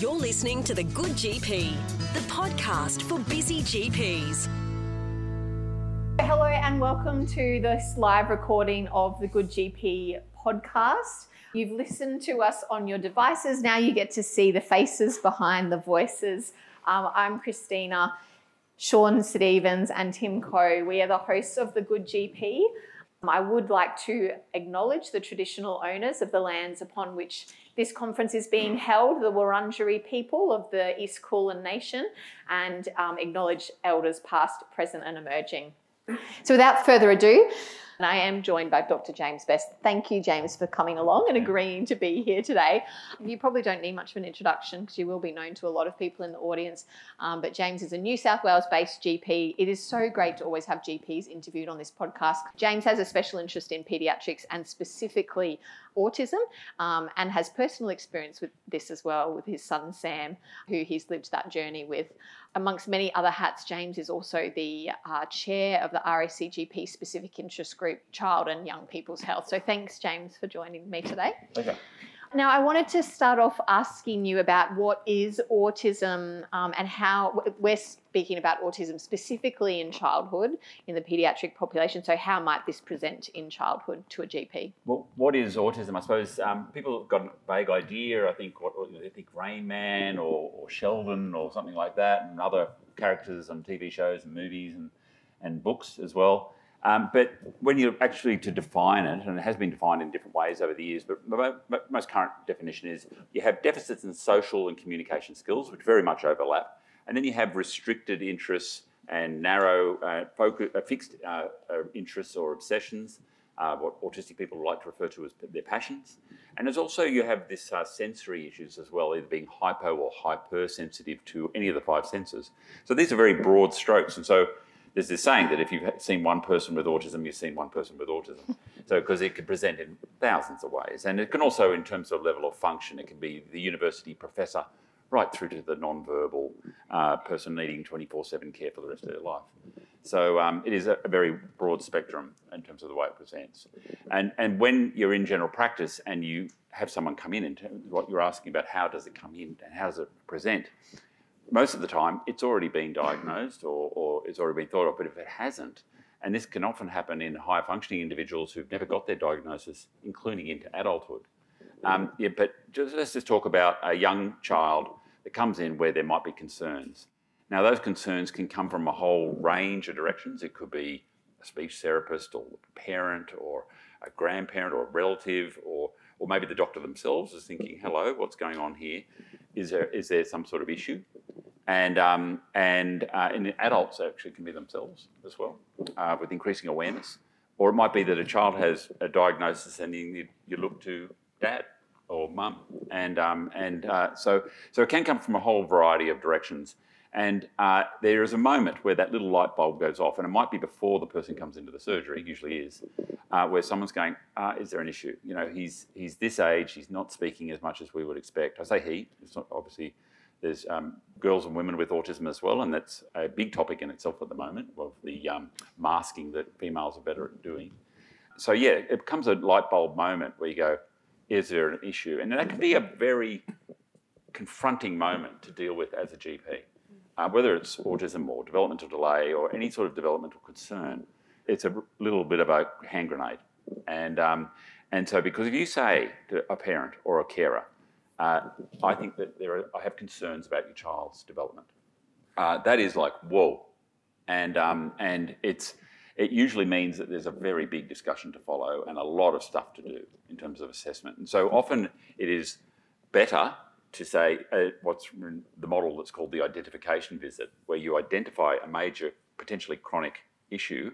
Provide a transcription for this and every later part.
You're listening to The Good GP, the podcast for busy GPs. Hello and welcome to this live recording of the Good GP podcast. You've listened to us on your devices. Now you get to see the faces behind the voices. Um, I'm Christina, Sean Stevens, and Tim Coe. We are the hosts of the Good GP. I would like to acknowledge the traditional owners of the lands upon which this conference is being held, the Wurundjeri people of the East Kulin Nation, and um, acknowledge elders past, present, and emerging. So, without further ado, I am joined by Dr. James Best. Thank you, James, for coming along and agreeing to be here today. You probably don't need much of an introduction because you will be known to a lot of people in the audience. Um, but James is a New South Wales based GP. It is so great to always have GPs interviewed on this podcast. James has a special interest in paediatrics and specifically autism um, and has personal experience with this as well with his son Sam, who he's lived that journey with. Amongst many other hats, James is also the uh, chair of the RACGP specific interest group, Child and Young People's Health. So thanks, James, for joining me today. Okay. Now, I wanted to start off asking you about what is autism um, and how we're speaking about autism specifically in childhood in the paediatric population. So, how might this present in childhood to a GP? Well, what is autism? I suppose um, people have got a vague idea. I think what they think Rain Man or, or Sheldon or something like that, and other characters on TV shows and movies and, and books as well. Um, but when you actually to define it, and it has been defined in different ways over the years, but most current definition is you have deficits in social and communication skills, which very much overlap, and then you have restricted interests and narrow, uh, focus, uh, fixed uh, uh interests or obsessions, uh, what autistic people like to refer to as their passions. And there's also you have this uh, sensory issues as well, either being hypo or hypersensitive to any of the five senses. So these are very broad strokes, and so there's this saying that if you've seen one person with autism, you've seen one person with autism. So, because it can present in thousands of ways. And it can also, in terms of level of function, it can be the university professor right through to the non-verbal uh, person needing 24-7 care for the rest of their life. So um, it is a, a, very broad spectrum in terms of the way it presents. And, and when you're in general practice and you have someone come in, and what you're asking about, how does it come in and how does it present? Most of the time it's already been diagnosed or, or it's already been thought of, but if it hasn't, and this can often happen in high functioning individuals who've never got their diagnosis, including into adulthood. Um, yeah, but just, let's just talk about a young child that comes in where there might be concerns. Now, those concerns can come from a whole range of directions. It could be a speech therapist or a parent or a grandparent or a relative or, or maybe the doctor themselves is thinking, hello, what's going on here? Is there, is there some sort of issue? And, um, and, uh, and adults actually can be themselves as well uh, with increasing awareness. Or it might be that a child has a diagnosis and you, you look to dad or mum. And, um, and uh, so, so it can come from a whole variety of directions. And uh, there is a moment where that little light bulb goes off, and it might be before the person comes into the surgery, usually is, uh, where someone's going, uh, "Is there an issue? You know, he's he's this age, he's not speaking as much as we would expect." I say he; it's not obviously there's um, girls and women with autism as well, and that's a big topic in itself at the moment of the um, masking that females are better at doing. So yeah, it becomes a light bulb moment where you go, "Is there an issue?" And that can be a very confronting moment to deal with as a GP, uh, whether it's autism or developmental delay or any sort of developmental concern. It's a little bit of a hand grenade, and um, and so because if you say to a parent or a carer, uh, I think that there are, I have concerns about your child's development. Uh, that is like whoa, and um, and it's it usually means that there's a very big discussion to follow and a lot of stuff to do in terms of assessment. And so often it is better to say uh, what's the model that's called the identification visit, where you identify a major, potentially chronic issue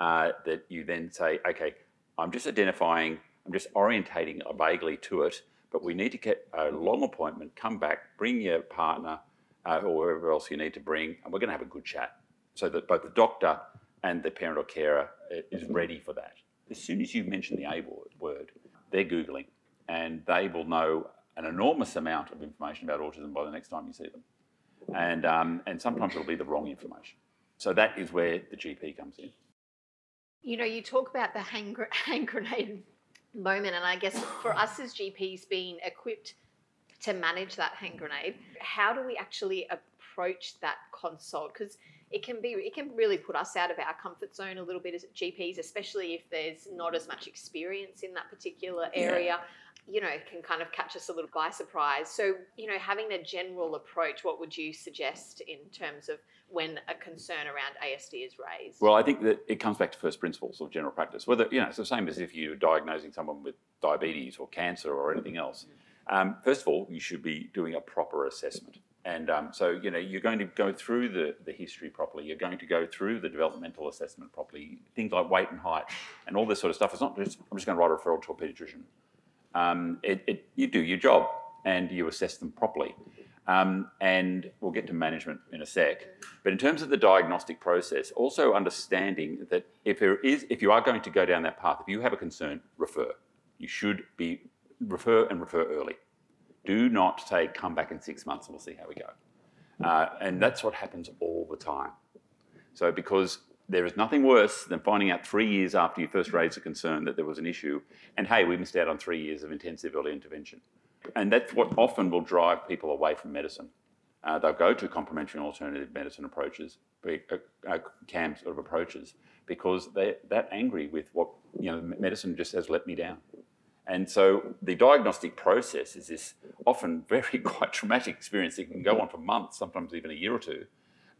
uh, that you then say, okay, I'm just identifying, I'm just orientating vaguely to it but we need to get a long appointment, come back, bring your partner uh, or whoever else you need to bring, and we're going to have a good chat so that both the doctor and the parent or carer uh, is ready for that. As soon as you mention the A word, they're Googling and they will know an enormous amount of information about autism by the next time you see them. And, um, and sometimes it'll be the wrong information. So that is where the GP comes in. You know, you talk about the hand, hand grenade moment. And I guess for us as GPs, being equipped to manage that hand grenade. How do we actually approach that consult? Because it can be it can really put us out of our comfort zone a little bit as GPs, especially if there's not as much experience in that particular area. You know, can kind of catch us a little by surprise. So, you know, having a general approach, what would you suggest in terms of when a concern around ASD is raised? Well, I think that it comes back to first principles of general practice. Whether you know, it's the same as if you're diagnosing someone with diabetes or cancer or anything else. Um, first of all, you should be doing a proper assessment. And um, so, you know, you're going to go through the, the history properly. You're going to go through the developmental assessment properly. Things like weight and height and all this sort of stuff. It's not just, I'm just going to write a referral to a paediatrician. Um, it, it, you do your job and you assess them properly. Um, and we'll get to management in a sec. But in terms of the diagnostic process, also understanding that if there is, if you are going to go down that path, if you have a concern, refer. You should be refer and refer early. Do not say come back in six months and we'll see how we go. Uh, and that's what happens all the time. So because there is nothing worse than finding out three years after you first raised a concern that there was an issue, and hey, we missed out on three years of intensive early intervention. And that's what often will drive people away from medicine. Uh, they'll go to complementary and alternative medicine approaches, uh, uh, CAM sort of approaches, because they're that angry with what, you know, medicine just has let me down. And so the diagnostic process is this often very quite traumatic experience that can go on for months, sometimes even a year or two,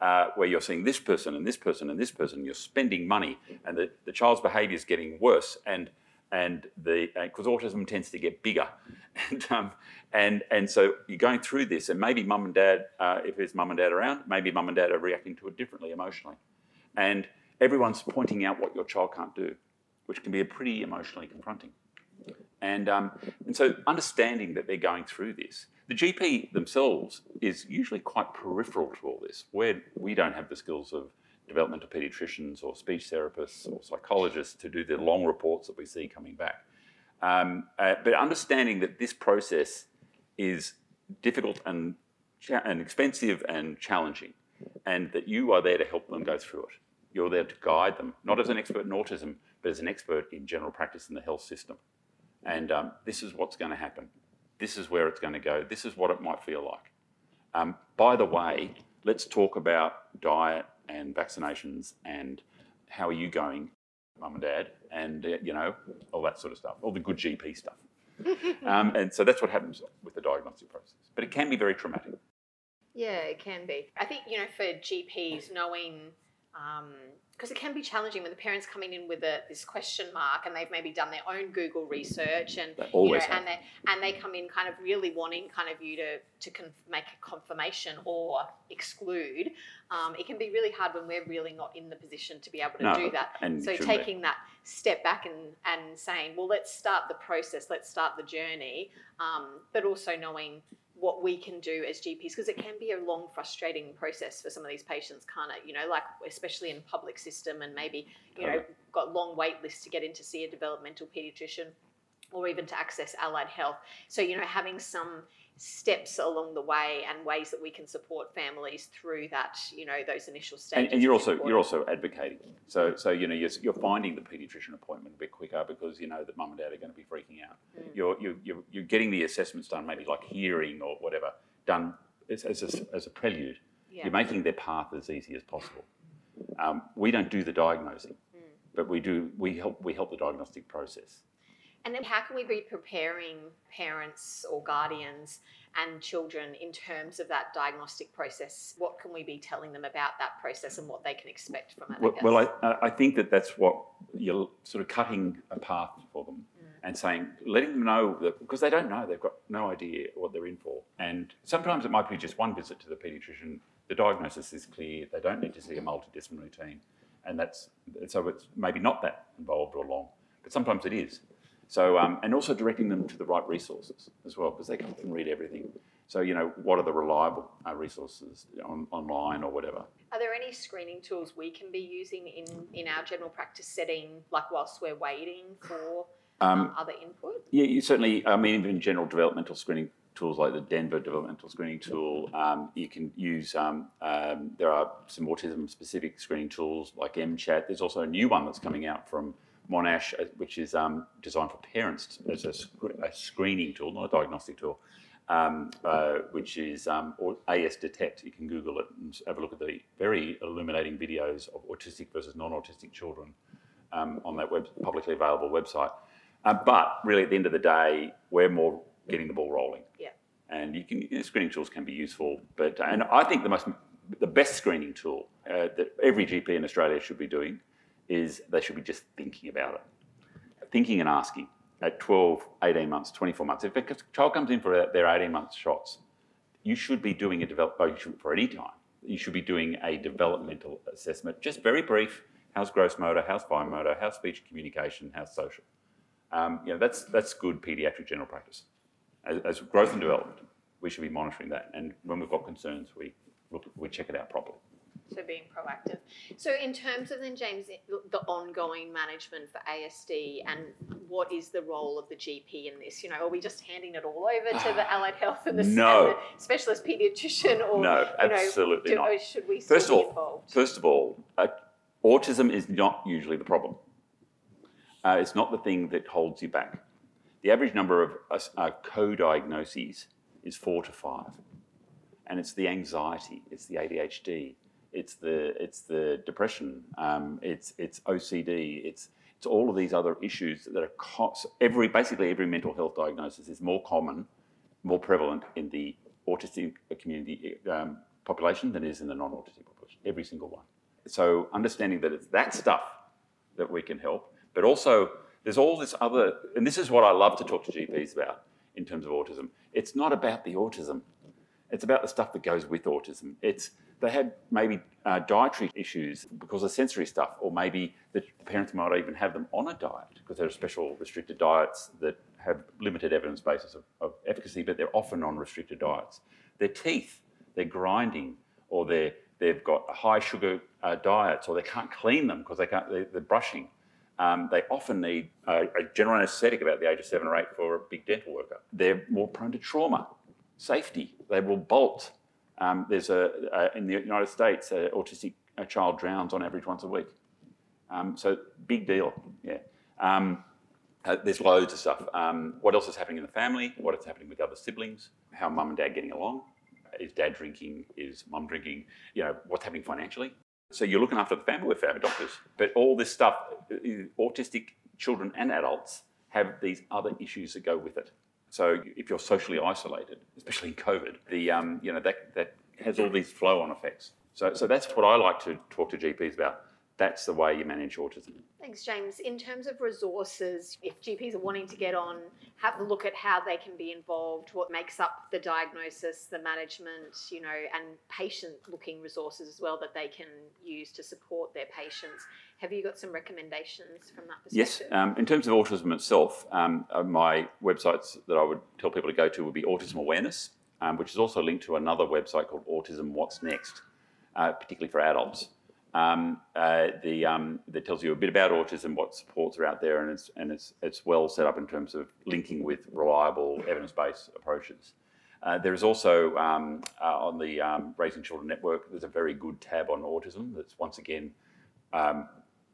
uh, where you're seeing this person and this person and this person, you're spending money, and the, the child's behaviour is getting worse, and and the because uh, autism tends to get bigger, and um, and and so you're going through this, and maybe mum and dad, uh, if there's mum and dad around, maybe mum and dad are reacting to it differently emotionally, and everyone's pointing out what your child can't do, which can be pretty emotionally confronting. And, um, and so understanding that they're going through this. The GP themselves is usually quite peripheral to all this, where we don't have the skills of developmental paediatricians or speech therapists or psychologists to do the long reports that we see coming back. Um, uh, but understanding that this process is difficult and, cha- and expensive and challenging, and that you are there to help them go through it. You're there to guide them, not as an expert in autism, but as an expert in general practice in the health system. And um, this is what's going to happen. This is where it's going to go. This is what it might feel like. Um, by the way, let's talk about diet and vaccinations and how are you going, mum and dad, and uh, you know all that sort of stuff, all the good GP stuff. um, and so that's what happens with the diagnostic process. But it can be very traumatic. Yeah, it can be. I think you know for GPs knowing because um, it can be challenging when the parents coming in with a, this question mark and they've maybe done their own Google research and you know, and they and they come in kind of really wanting kind of you to to conf- make a confirmation or exclude. Um, it can be really hard when we're really not in the position to be able to no, do that. So taking be. that step back and and saying, well, let's start the process, let's start the journey, um, but also knowing what we can do as GPs because it can be a long, frustrating process for some of these patients, can't it? You know, like especially in public system, and maybe you know got long wait lists to get in to see a developmental pediatrician, or even to access allied health. So you know, having some steps along the way and ways that we can support families through that you know those initial stages and, and you're also important. you're also advocating so so you know you're, you're, finding the pediatrician appointment a bit quicker because you know that mum and dad are going to be freaking out mm. you're, you're you're getting the assessments done maybe like hearing or whatever done as, as, a, as a prelude yeah. you're making their path as easy as possible um, we don't do the diagnosing mm. but we do we help we help the diagnostic process and then, how can we be preparing parents or guardians and children in terms of that diagnostic process? What can we be telling them about that process and what they can expect from it? Well, I, well, I, I think that that's what you're sort of cutting a path for them mm. and saying, letting them know that because they don't know, they've got no idea what they're in for. And sometimes it might be just one visit to the paediatrician. The diagnosis is clear. They don't need to see a multidisciplinary team, and that's so it's maybe not that involved or long, but sometimes it is. So, um, and also directing them to the right resources as well, because they can read everything. So, you know, what are the reliable uh, resources on, online or whatever? Are there any screening tools we can be using in, in our general practice setting, like whilst we're waiting for um, um, other input? Yeah, you certainly, I mean, even general developmental screening tools like the Denver Developmental Screening Tool. Um, you can use, um, um, there are some autism specific screening tools like MChat. There's also a new one that's coming out from Monash, uh, which is um, designed for parents as a, a, screening tool, not a diagnostic tool. um, uh, which is um, AS Detect. You can Google it and have a look at the very illuminating videos of autistic versus non-autistic children um, on that web, publicly available website. Uh, but really, at the end of the day, we're more getting the ball rolling. Yeah. And you can you know, screening tools can be useful, but and I think the most the best screening tool uh, that every GP in Australia should be doing is they should be just thinking about it, thinking and asking at 12, 18 months, 24 months. If a child comes in for their 18 month shots, you should be doing a develop, you should, for any time, you should be doing a developmental assessment, just very brief. How's gross motor? How's fine motor? How's speech communication? How's social? Um, you know, that's, that's good paediatric general practice. As, as, growth and development, we should be monitoring that. And when we've got concerns, we, we check it out properly. So being proactive. So in terms of then, James, the ongoing management for ASD and what is the role of the GP in this? You know, are we just handing it all over to the allied health and the, no. specialist paediatrician, or no, absolutely you know, do, not. Should we first of all, involved? first of all, uh, autism is not usually the problem. Uh, it's not the thing that holds you back. The average number of uh, uh co-diagnoses is four to five, and it's the anxiety, it's the ADHD, it's the it's the depression, um, it's it's OCD, it's it's all of these other issues that are co- every basically every mental health diagnosis is more common, more prevalent in the autistic community um, population than is in the non-autistic population. Every single one. So understanding that it's that stuff that we can help, but also there's all this other, and this is what I love to talk to GPs about in terms of autism. It's not about the autism. It's about the stuff that goes with autism. It's they had maybe uh, dietary issues because of sensory stuff, or maybe the parents might even have them on a diet because there are special restricted diets that have limited evidence basis of, of efficacy, but they're often on restricted diets. Their teeth, they're grinding, or they're, they've got high sugar uh, diets, or they can't clean them because they can't, they're, they're brushing. Um, they often need a, a general anaesthetic about the age of seven or eight for a big dental worker. They're more prone to trauma, safety. They will bolt um, there's a, a, in the United States, an autistic a child drowns on average once a week. Um, so big deal, yeah. Um, uh, there's loads of stuff. Um, what else is happening in the family? What is happening with other siblings? How mum and dad getting along? Is dad drinking? Is mum drinking? You know, what's happening financially? So you're looking after the family with family doctors. But all this stuff, uh, autistic children and adults have these other issues that go with it. So if you're socially isolated, especially in COVID, the um, you know that that has all these flow-on effects. So so that's what I like to talk to GPs about. That's the way you manage autism. Thanks, James. In terms of resources, if GPs are wanting to get on, have a look at how they can be involved, what makes up the diagnosis, the management, you know, and patient-looking resources as well that they can use to support their patients. Have you got some recommendations from that perspective? Yes. Um, in terms of autism itself, um, uh, my websites that I would tell people to go to would be Autism Awareness, um, which is also linked to another website called Autism What's Next, uh, particularly for adults. Um, uh, the, um, that tells you a bit about autism, what supports are out there, and it's, and it's, it's well set up in terms of linking with reliable evidence-based approaches. Uh, there is also um, uh, on the um, Raising Children Network, there's a very good tab on autism that's once again um,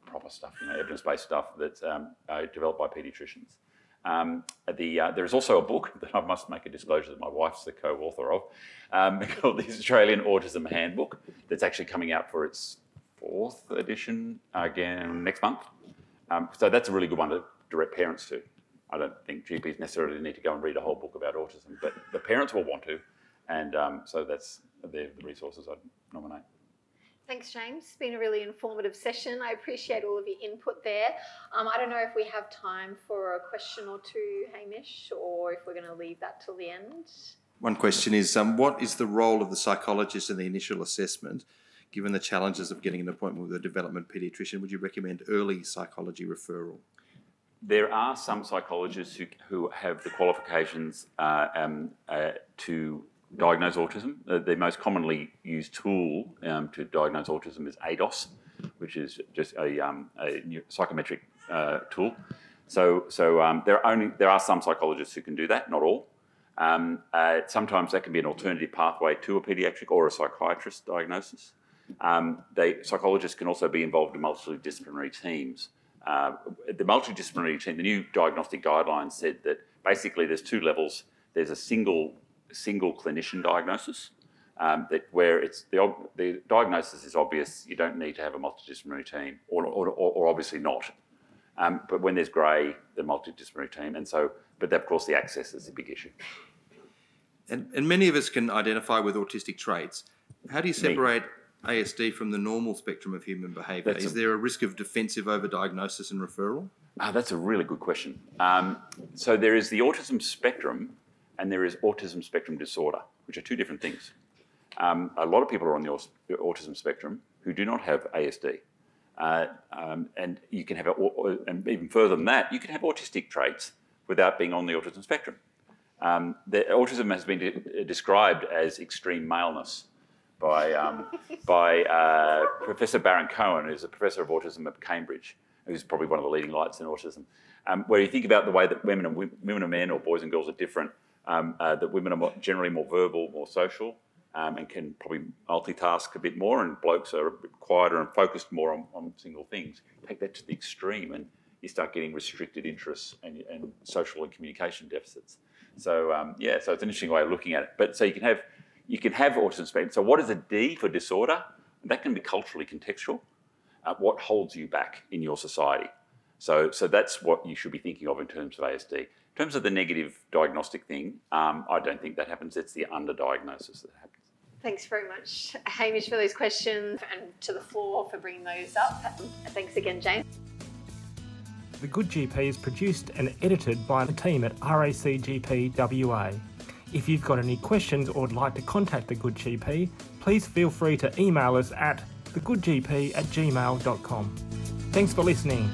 proper stuff, you know, evidence-based stuff that's um, uh, developed by paediatricians. Um, the, uh, there is also a book that I must make a disclosure that my wife's the co-author of, um, called the Australian Autism Handbook. That's actually coming out for its fourth edition again next month. Um, so that's a really good one to direct parents to. I don't think GPs necessarily need to go and read a whole book about autism, but the parents will want to, and um, so that's the resources I'd nominate. Thanks, James. It's been a really informative session. I appreciate all of your input there. Um, I don't know if we have time for a question or two, Hamish, or if we're going to leave that till the end. One question is um, What is the role of the psychologist in the initial assessment? Given the challenges of getting an appointment with a development paediatrician, would you recommend early psychology referral? There are some psychologists who, who have the qualifications uh, um, uh, to diagnose autism. Uh, the most commonly used tool um, to diagnose autism is ADOS, which is just a, um, a psychometric uh, tool. So, so um, there are only there are some psychologists who can do that, not all. Um, uh, sometimes that can be an alternative pathway to a paediatric or a psychiatrist diagnosis. Um, they, psychologists can also be involved in multidisciplinary teams. Uh, the multidisciplinary team, the new diagnostic guidelines said that basically there's two levels. There's a single single clinician diagnosis. Um, that where it's the, the diagnosis is obvious, you don't need to have a multidisciplinary team, or, or, or, obviously not. Um, but when there's grey, the multidisciplinary team, and so, but of course the access is a big issue. And, and many of us can identify with autistic traits. How do you separate ASD from the normal spectrum of human behaviour? That's Is a- there a risk of defensive overdiagnosis and referral? Ah, that's a really good question. Um, so there is the autism spectrum, and there is autism spectrum disorder, which are two different things. Um, a lot of people are on the autism spectrum who do not have ASD, uh, um, and you can have, a, and even further than that, you can have autistic traits without being on the autism spectrum. Um, the, autism has been de- described as extreme maleness by, um, by uh, Professor Baron Cohen, who's a professor of autism at Cambridge, who's probably one of the leading lights in autism. Um, where you think about the way that women and wo- women and men, or boys and girls, are different. Um, uh, that women are more, generally more verbal, more social, um, and can probably multitask a bit more, and blokes are a bit quieter and focused more on, on single things. Take that to the extreme, and you start getting restricted interests and, and social and communication deficits. So um, yeah, so it's an interesting way of looking at it. But so you can have you can have autism spectrum. So what is a D for disorder? That can be culturally contextual. Uh, what holds you back in your society? So so that's what you should be thinking of in terms of ASD. In terms of the negative diagnostic thing, um, I don't think that happens. It's the underdiagnosis that happens. Thanks very much, Hamish, for those questions and to the floor for bringing those up. Thanks again, James. The Good GP is produced and edited by the team at RACGP WA. If you've got any questions or would like to contact the Good GP, please feel free to email us at thegoodgp at gmail.com. Thanks for listening.